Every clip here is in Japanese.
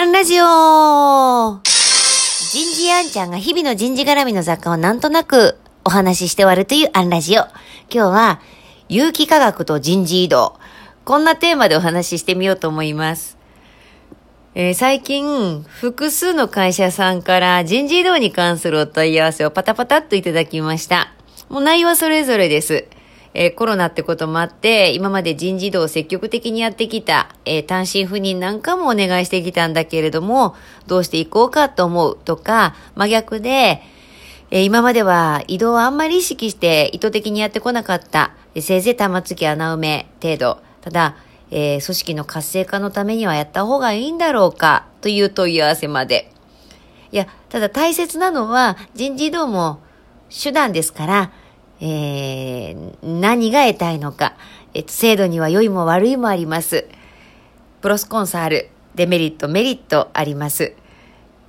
アンラジオ人事アンちゃんが日々の人事絡みの雑貨をなんとなくお話しして終わるというアンラジオ。今日は、有機化学と人事異動。こんなテーマでお話ししてみようと思います。えー最近、複数の会社さんから人事異動に関するお問い合わせをパタパタっといただきました。もう内容はそれぞれです。えーコロナってこともあって、今まで人事異動を積極的にやってきた、えー単身赴任なんかもお願いしてきたんだけれども、どうしていこうかと思うとか、真逆で、えー今までは移動をあんまり意識して意図的にやってこなかった。えーせいぜい玉突き穴埋め程度。ただ、えー組織の活性化のためにはやった方がいいんだろうかという問い合わせまで。いや、ただ大切なのは人事異動も手段ですから、えー何が得たいのか。えっと、制度には良いも悪いもあります。プロスコンサル、デメリット、メリットあります。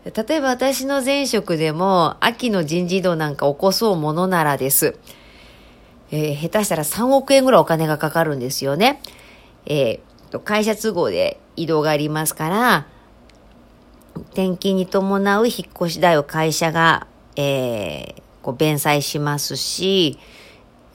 例えば私の前職でも秋の人事異動なんか起こそうものならです。えー下手したら3億円ぐらいお金がかかるんですよね。えー会社都合で移動がありますから、転勤に伴う引っ越し代を会社が、えーこう弁済しますし、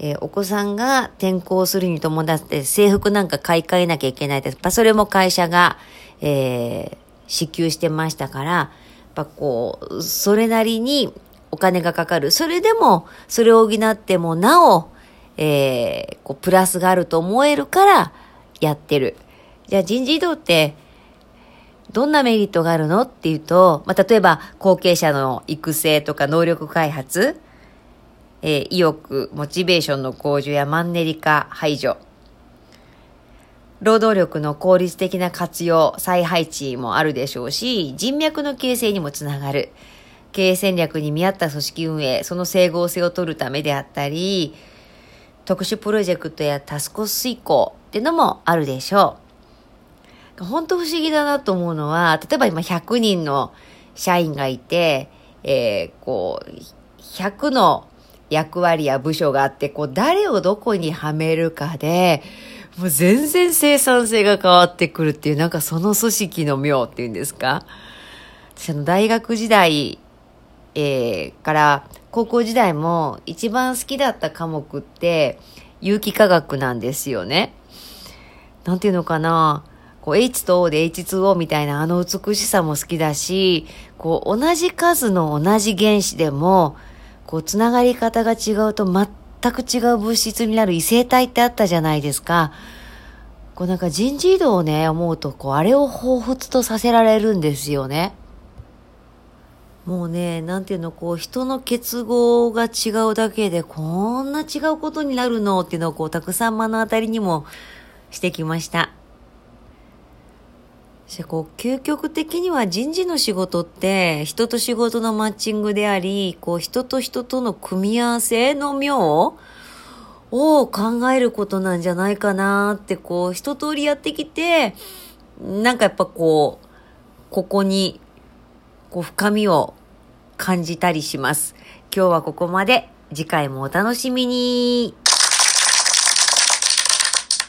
えーお子さんが転校するに伴って制服なんか買い替えなきゃいけないです。やっぱそれも会社が、えー支給してましたから、やっぱこう、それなりにお金がかかる。それでも、それを補ってもなお、えーこうプラスがあると思えるからやってる。じゃあ人事異動って、どんなメリットがあるの？っていうと、まあ、例えば後継者の育成とか能力開発、えー意欲、モチベーションの向上やマンネリ化排除、労働力の効率的な活用、再配置もあるでしょうし、人脈の形成にもつながる。経営戦略に見合った組織運営、その整合性を取るためであったり、特殊プロジェクトやタスク遂行っていうのもあるでしょう。本当不思議だなと思うのは、例えば今100人の社員がいて、えーこう、100の役割や部署があって、こう、誰をどこにはめるかで、もう全然生産性が変わってくるっていう、なんかその組織の妙っていうんですか？私の大学時代、えーから高校時代も一番好きだった科目って有機化学なんですよね。なんていうのかな？こう H と O で H2O みたいなあの美しさも好きだし、こう同じ数の同じ原子でも、こうつながり方が違うと全く違う物質になる異性体ってあったじゃないですか。こうなんか人事異動をね、思うと、こうあれを彷彿とさせられるんですよね。もうね、なんていうの、こう、人の結合が違うだけで、こんな違うことになるのっていうのを、こう、たくさん目の当たりにもしてきました。そしてこう、究極的には人事の仕事って、人と仕事のマッチングであり、こう、人と人との組み合わせの妙を考えることなんじゃないかなって、こう、一通りやってきて、なんかやっぱこう、ここにこう深みを感じたりします。今日はここまで。次回もお楽しみに。